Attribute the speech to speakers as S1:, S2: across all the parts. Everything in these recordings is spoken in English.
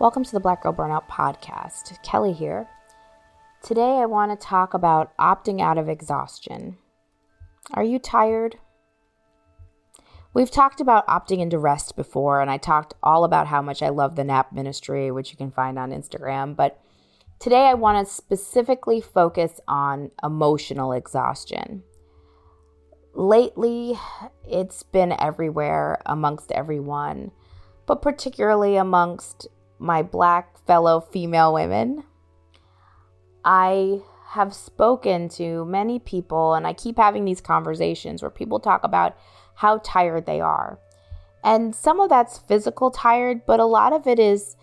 S1: Welcome to the Black Girl Burnout Podcast. Kelley here. Today I want to talk about opting out of exhaustion. Are you tired? We've talked about opting into rest before, and I talked all about how much I love the nap ministry, which you can find on Instagram. But today I want to specifically focus on emotional exhaustion. Lately, it's been everywhere amongst everyone, but particularly amongst my black fellow female women. I have spoken to many people, and I keep having these conversations where people talk about how tired they are. And some of that's physical tired, but a lot of it is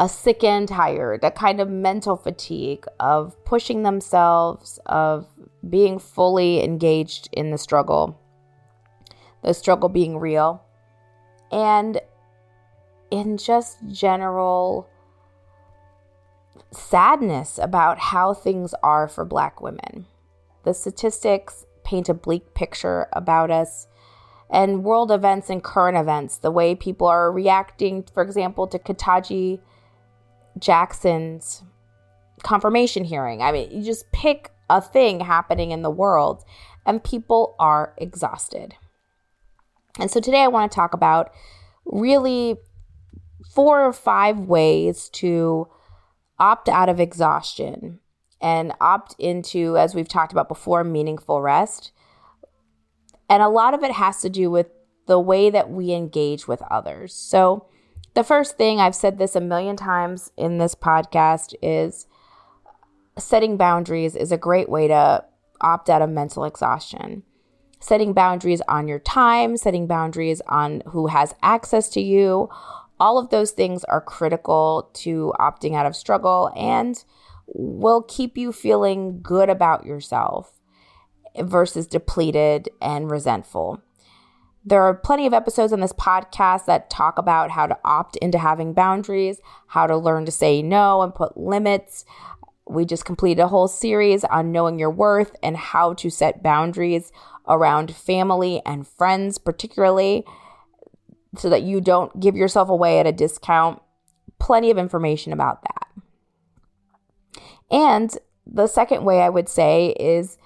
S1: a sick and tired, a kind of mental fatigue of pushing themselves, of being fully engaged in the struggle, the struggle being real. And in just general sadness about how things are for Black women. The statistics paint a bleak picture about us and world events and current events, the way people are reacting, for example, to Ketanji Jackson's confirmation hearing. I mean, you just pick a thing happening in the world and people are exhausted. And so today I want to talk about really four or five ways to opt out of exhaustion and opt into, as we've talked about before, meaningful rest. And a lot of it has to do with the way that we engage with others. So, the first thing I've said this a million times in this podcast is setting boundaries is a great way to opt out of mental exhaustion. Setting boundaries on your time, setting boundaries on who has access to you, all of those things are critical to opting out of struggle and will keep you feeling good about yourself versus depleted and resentful. There are plenty of episodes on this podcast that talk about how to opt into having boundaries, how to learn to say no and put limits. We just completed a whole series on knowing your worth and how to set boundaries around family and friends, particularly so that you don't give yourself away at a discount. Plenty of information about that. And the second way I would say is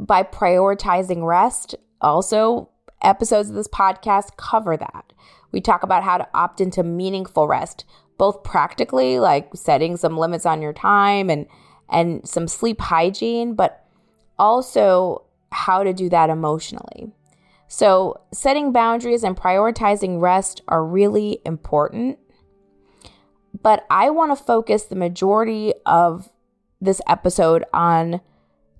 S1: by prioritizing rest. Also, episodes of this podcast cover that. We talk about how to opt into meaningful rest, both practically, like setting some limits on your time and and some sleep hygiene, but also how to do that emotionally. So, setting boundaries and prioritizing rest are really important. But I want to focus the majority of this episode on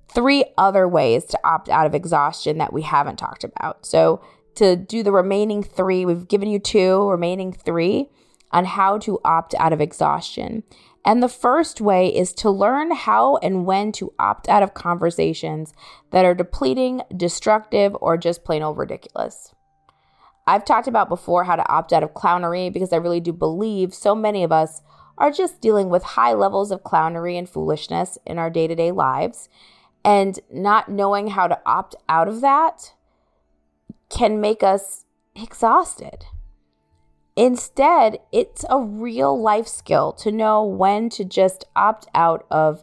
S1: three other ways to opt out of exhaustion that we haven't talked about. So, to do the remaining three, we've given you two, remaining three on how to opt out of exhaustion. And the first way is to learn how and when to opt out of conversations that are depleting, destructive, or just plain old ridiculous. I've talked about before how to opt out of clownery because I really do believe so many of us are just dealing with high levels of clownery and foolishness in our day to day lives. And not knowing how to opt out of that can make us exhausted. Instead, it's a real life skill to know when to just opt out of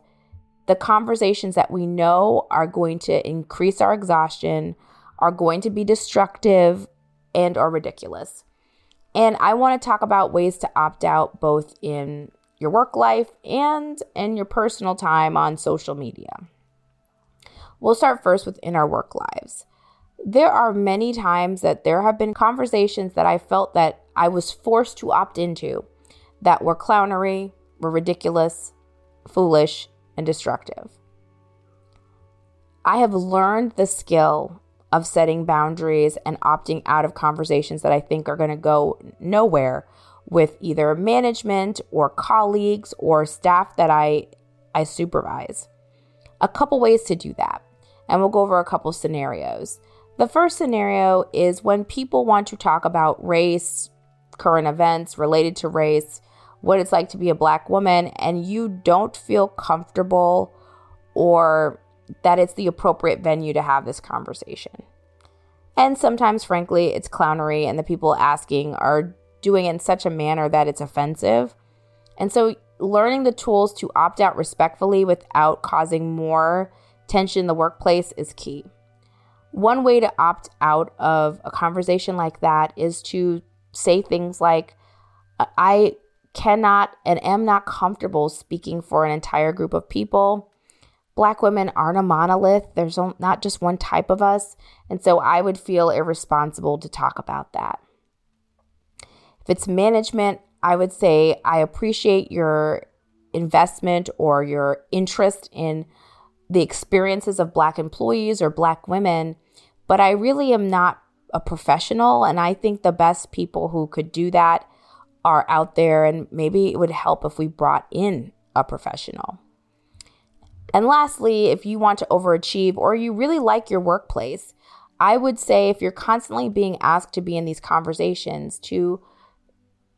S1: the conversations that we know are going to increase our exhaustion, are going to be destructive and or ridiculous. And I want to talk about ways to opt out both in your work life and in your personal time on social media. We'll start first with in our work lives. There are many times that there have been conversations that I felt that I was forced to opt into that were clownery, were ridiculous, foolish, and destructive. I have learned the skill of setting boundaries and opting out of conversations that I think are going to go nowhere with either management or colleagues or staff that I I supervise. A couple ways to do that. And we'll go over a couple scenarios. The first scenario is when people want to talk about race, current events related to race, what it's like to be a black woman, and you don't feel comfortable or that it's the appropriate venue to have this conversation. And sometimes, frankly, it's clownery, and the people asking are doing it in such a manner that it's offensive. And so, learning the tools to opt out respectfully without causing more tension in the workplace is key. One way to opt out of a conversation like that is to say things like, I cannot and am not comfortable speaking for an entire group of people. Black women aren't a monolith. There's not just one type of us. And so I would feel irresponsible to talk about that. If it's management, I would say I appreciate your investment or your interest in the experiences of Black employees or Black women, but I really am not a professional. And I think the best people who could do that are out there. And maybe it would help if we brought in a professional. And lastly, if you want to overachieve or you really like your workplace, I would say if you're constantly being asked to be in these conversations to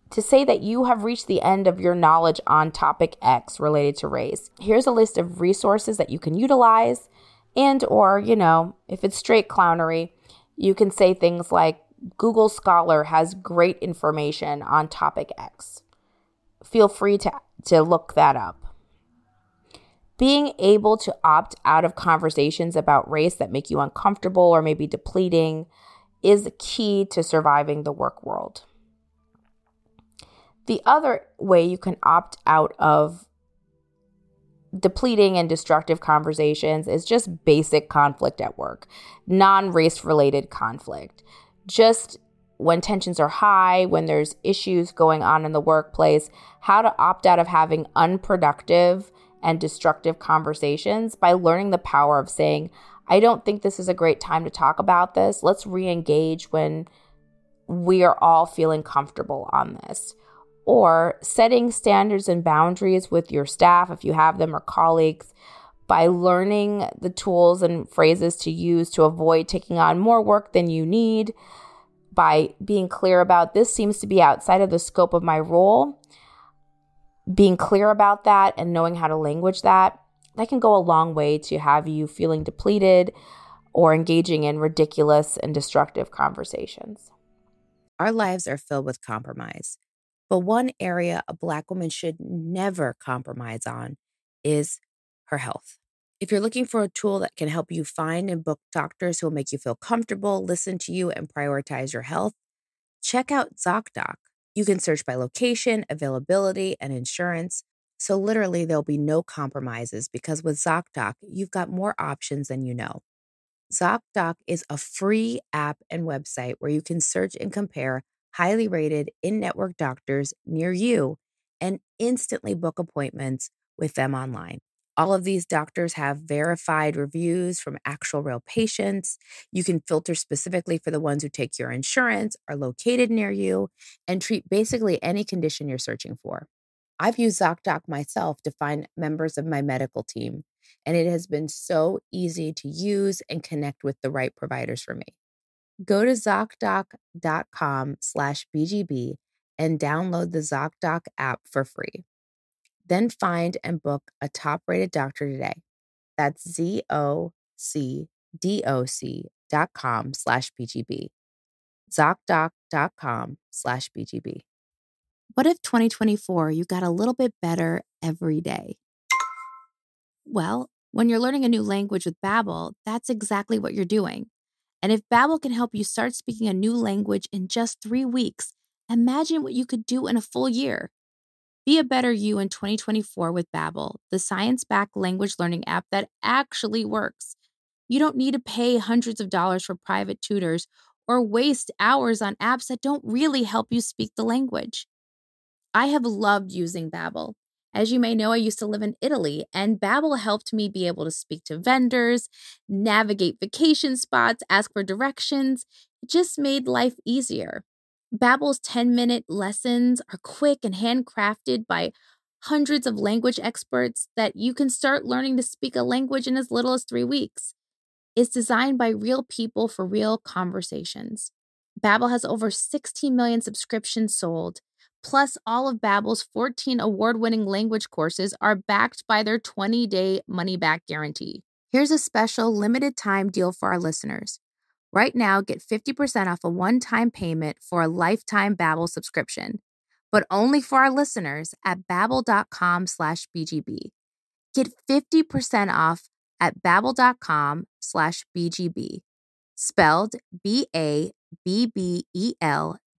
S1: to say that you have reached the end of your knowledge on topic X related to race. Here's a list of resources that you can utilize and or, you know, if it's straight clownery, you can say things like Google Scholar has great information on topic X. Feel free to to look that up. Being able to opt out of conversations about race that make you uncomfortable or maybe depleting is key to surviving the work world. The other way you can opt out of depleting and destructive conversations is just basic conflict at work, non race related conflict. Just when tensions are high, when there's issues going on in the workplace, how to opt out of having unproductive and destructive conversations by learning the power of saying, I don't think this is a great time to talk about this. Let's re engage when we are all feeling comfortable on this. Or setting standards and boundaries with your staff, if you have them, or colleagues, by learning the tools and phrases to use to avoid taking on more work than you need, by being clear about this seems to be outside of the scope of my role being clear about that and knowing how to language that, that can go a long way to have you feeling depleted or engaging in ridiculous and destructive conversations.
S2: Our lives are filled with compromise, but one area a Black woman should never compromise on is her health. If you're looking for a tool that can help you find and book doctors who will make you feel comfortable, listen to you, and prioritize your health, check out ZocDoc. You can search by location, availability, and insurance. So, literally, there'll be no compromises because with ZocDoc, you've got more options than you know. ZocDoc is a free app and website where you can search and compare highly rated in network doctors near you and instantly book appointments with them online. All of these doctors have verified reviews from actual real patients. You can filter specifically for the ones who take your insurance, are located near you, and treat basically any condition you're searching for. I've used ZocDoc myself to find members of my medical team, and it has been so easy to use and connect with the right providers for me. Go to ZocDoc.com slash BGB and download the ZocDoc app for free. Then find and book a top rated doctor today. That's Z O C D O C dot com slash BGB. ZocDoc.com slash BGB. What if 2024 you got a little bit better every day? Well, when you're learning a new language with Babbel, that's exactly what you're doing. And if Babbel can help you start speaking a new language in just three weeks, imagine what you could do in a full year. Be a better you in 2024 with Babbel, the science-backed language learning app that actually works. You don't need to pay hundreds of dollars for private tutors or waste hours on apps that don't really help you speak the language. I have loved using Babbel, As you may know, I used to live in Italy, and Babbel helped me be able to speak to vendors, navigate vacation spots, ask for directions. It just made life easier. Babbel's 10-minute lessons are quick and handcrafted by hundreds of language experts that you can start learning to speak a language in as little as 3 weeks. It's designed by real people for real conversations. Babbel has over 16 million subscriptions sold Plus, all of Babbel's 14 award-winning language courses are backed by their 20-day money-back guarantee. Here's a special limited-time deal for our listeners. Right now, get 50% off a one-time payment for a lifetime Babbel subscription, but only for our listeners at babbel.com slash BGB. Get 50% off at babbel.com slash BGB, spelled B-A-B-B-E-L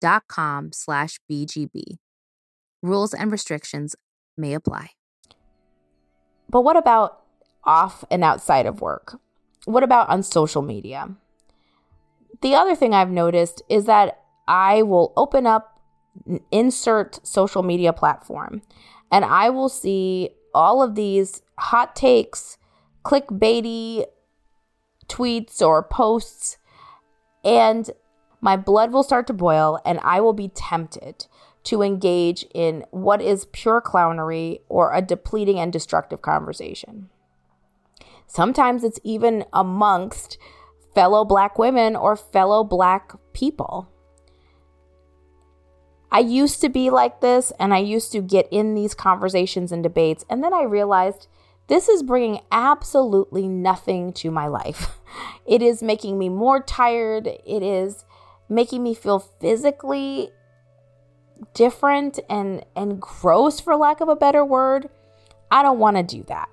S2: dot com slash BGB. Rules and restrictions may apply.
S1: But what about off and outside of work? What about on social media? The other thing I've noticed is that I will open up, insert social media platform, and I will see all of these hot takes, clickbaity tweets or posts, and my blood will start to boil and I will be tempted to engage in what is pure clownery or a depleting and destructive conversation. Sometimes it's even amongst fellow black women or fellow black people. I used to be like this and I used to get in these conversations and debates, and then I realized this is bringing absolutely nothing to my life. It is making me more tired. It is making me feel physically different and and gross for lack of a better word i don't want to do that.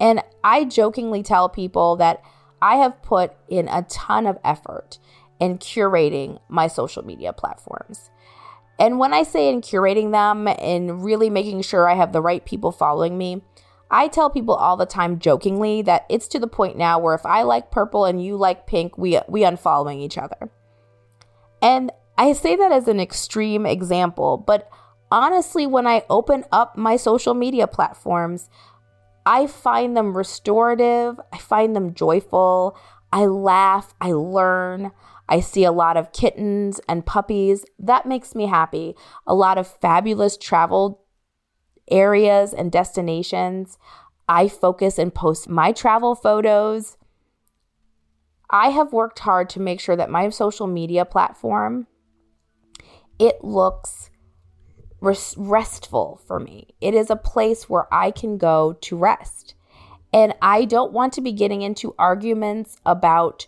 S1: And i jokingly tell people that i have put in a ton of effort in curating my social media platforms. And when i say in curating them and really making sure i have the right people following me i tell people all the time jokingly that it's to the point now where if i like purple and you like pink we we unfollowing each other and I say that as an extreme example, but honestly, when I open up my social media platforms, I find them restorative, I find them joyful, I laugh, I learn. I see a lot of kittens and puppies. That makes me happy. A lot of fabulous travel areas and destinations. I focus and post my travel photos. I have worked hard to make sure that my social media platform it looks res- restful for me. It is a place where I can go to rest. And I don't want to be getting into arguments about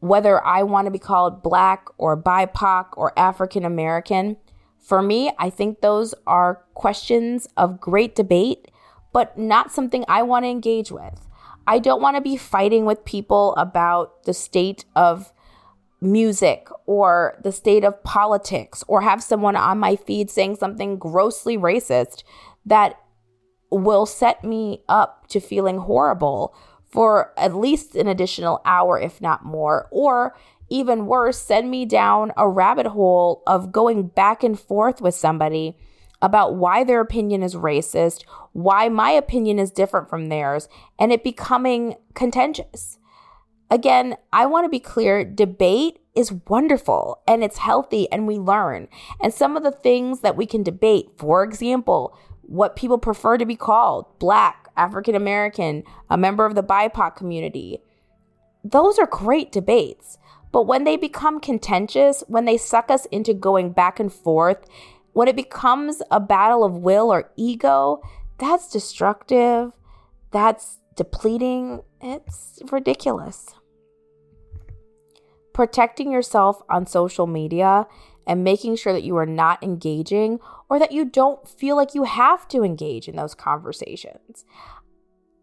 S1: whether I want to be called black or BIPOC or African American. For me, I think those are questions of great debate, but not something I want to engage with. I don't want to be fighting with people about the state of music or the state of politics or have someone on my feed saying something grossly racist that will set me up to feeling horrible for at least an additional hour, if not more, or even worse, send me down a rabbit hole of going back and forth with somebody about why their opinion is racist, why my opinion is different from theirs, and it becoming contentious. Again, I want to be clear debate is wonderful and it's healthy and we learn. And some of the things that we can debate, for example, what people prefer to be called black, African American, a member of the BIPOC community, those are great debates. But when they become contentious, when they suck us into going back and forth, when it becomes a battle of will or ego, that's destructive. That's depleting. It's ridiculous. Protecting yourself on social media and making sure that you are not engaging or that you don't feel like you have to engage in those conversations.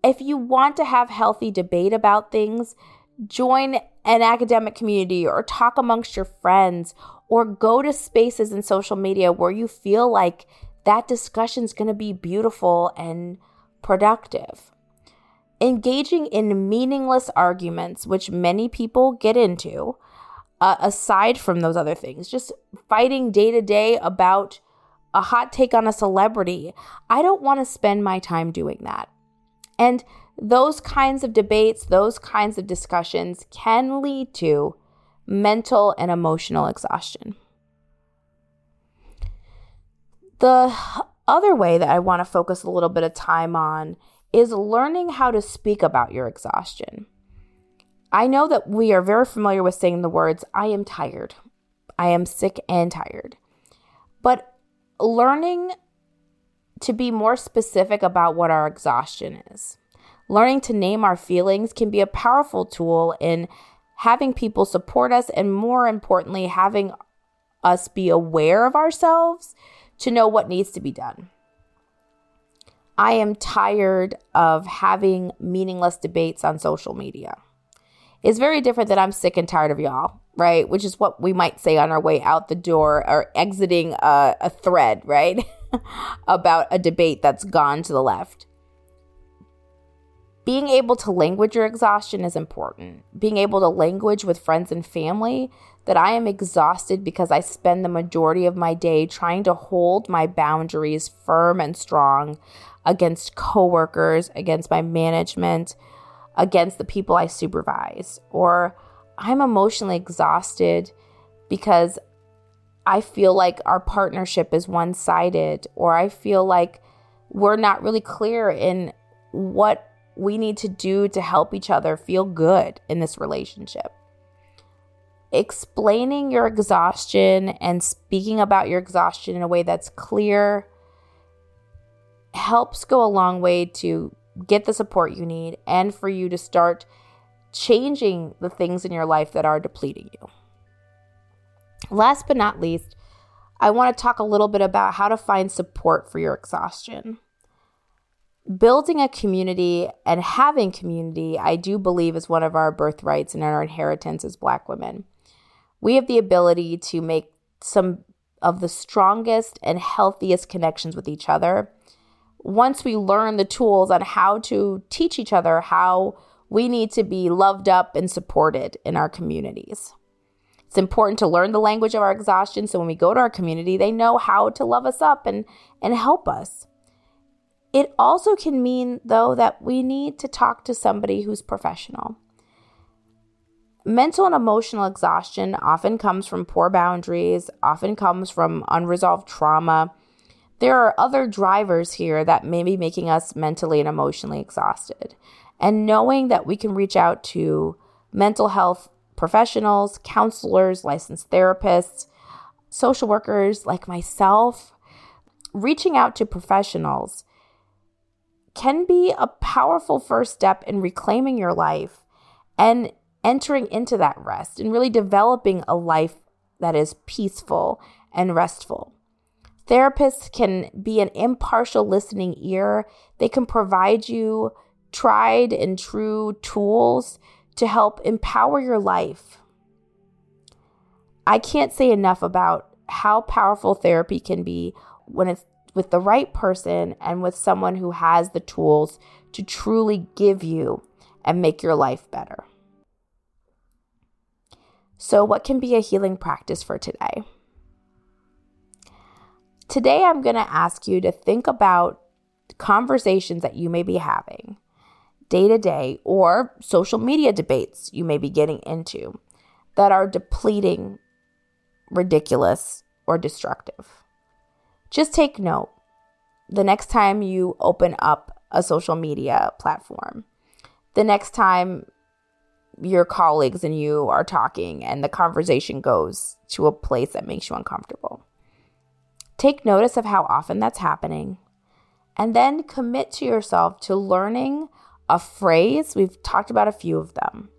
S1: If you want to have healthy debate about things, join an academic community or talk amongst your friends or go to spaces in social media where you feel like that discussion is going to be beautiful and productive. Engaging in meaningless arguments, which many people get into, uh, aside from those other things, just fighting day to day about a hot take on a celebrity. I don't want to spend my time doing that. And those kinds of debates, those kinds of discussions can lead to mental and emotional exhaustion. The other way that I want to focus a little bit of time on is learning how to speak about your exhaustion. I know that we are very familiar with saying the words, I am tired, I am sick and tired. But learning to be more specific about what our exhaustion is, learning to name our feelings can be a powerful tool in having people support us and, more importantly, having us be aware of ourselves to know what needs to be done. I am tired of having meaningless debates on social media. It's very different that I'm sick and tired of y'all, right? Which is what we might say on our way out the door or exiting a, a thread, right? About a debate that's gone to the left. Being able to language your exhaustion is important. Being able to language with friends and family that I am exhausted because I spend the majority of my day trying to hold my boundaries firm and strong against coworkers, against my management, against the people I supervise. Or I'm emotionally exhausted because I feel like our partnership is one sided, or I feel like we're not really clear in what we need to do to help each other feel good in this relationship. Explaining your exhaustion and speaking about your exhaustion in a way that's clear helps go a long way to get the support you need and for you to start changing the things in your life that are depleting you. Last but not least, I want to talk a little bit about how to find support for your exhaustion. Building a community and having community, I do believe, is one of our birthrights and our inheritance as Black women. We have the ability to make some of the strongest and healthiest connections with each other once we learn the tools on how to teach each other how we need to be loved up and supported in our communities. It's important to learn the language of our exhaustion so when we go to our community, they know how to love us up and, and help us. It also can mean, though, that we need to talk to somebody who's professional. Mental and emotional exhaustion often comes from poor boundaries, often comes from unresolved trauma there are other drivers here that may be making us mentally and emotionally exhausted. And knowing that we can reach out to mental health professionals, counselors, licensed therapists, social workers like myself, reaching out to professionals can be a powerful first step in reclaiming your life and entering into that rest and really developing a life that is peaceful and restful. Therapists can be an impartial listening ear. They can provide you tried and true tools to help empower your life. I can't say enough about how powerful therapy can be when it's with the right person and with someone who has the tools to truly give you and make your life better. So, what can be a healing practice for today? Today, I'm going to ask you to think about conversations that you may be having day to day or social media debates you may be getting into that are depleting, ridiculous, or destructive. Just take note the next time you open up a social media platform, the next time your colleagues and you are talking and the conversation goes to a place that makes you uncomfortable. Take notice of how often that's happening. And then commit to yourself to learning a phrase. We've talked about a few of them.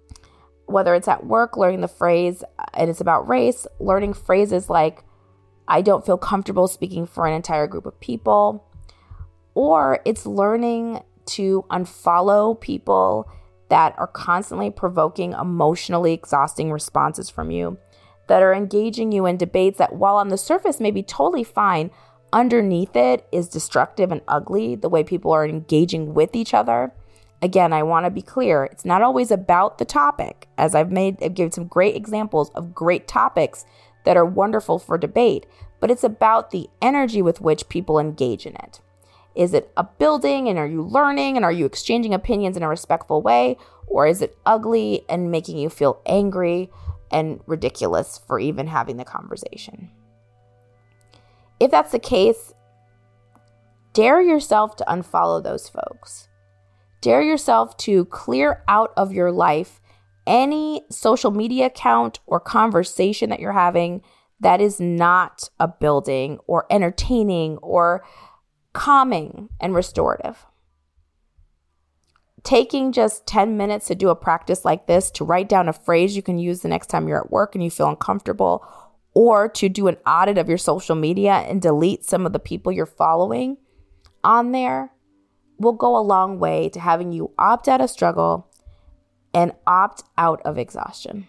S1: Whether it's at work, learning the phrase, and it's about race, learning phrases like, I don't feel comfortable speaking for an entire group of people. Or it's learning to unfollow people that are constantly provoking emotionally exhausting responses from you that are engaging you in debates that, while on the surface may be totally fine, underneath it is destructive and ugly, the way people are engaging with each other. Again, I want to be clear, it's not always about the topic, as I've made I've given some great examples of great topics that are wonderful for debate, but it's about the energy with which people engage in it. Is it a building and are you learning and are you exchanging opinions in a respectful way? Or is it ugly and making you feel angry and ridiculous for even having the conversation? If that's the case, dare yourself to unfollow those folks. Dare yourself to clear out of your life any social media account or conversation that you're having that is not a building or entertaining or calming and restorative. Taking just 10 minutes to do a practice like this, to write down a phrase you can use the next time you're at work and you feel uncomfortable, or to do an audit of your social media and delete some of the people you're following on there will go a long way to having you opt out of struggle and opt out of exhaustion.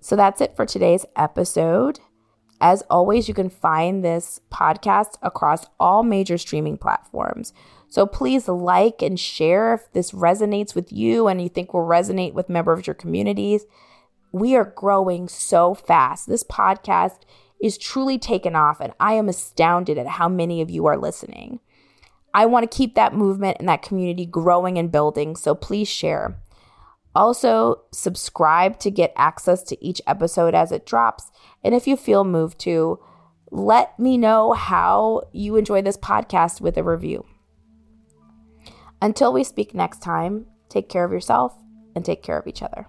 S1: So that's it for today's episode. As always, you can find this podcast across all major streaming platforms. So please like and share if this resonates with you and you think will resonate with members of your communities. We are growing so fast. This podcast is truly taken off, and I am astounded at how many of you are listening. I want to keep that movement and that community growing and building, so please share. Also, subscribe to get access to each episode as it drops. And if you feel moved to, let me know how you enjoy this podcast with a review. Until we speak next time, take care of yourself and take care of each other.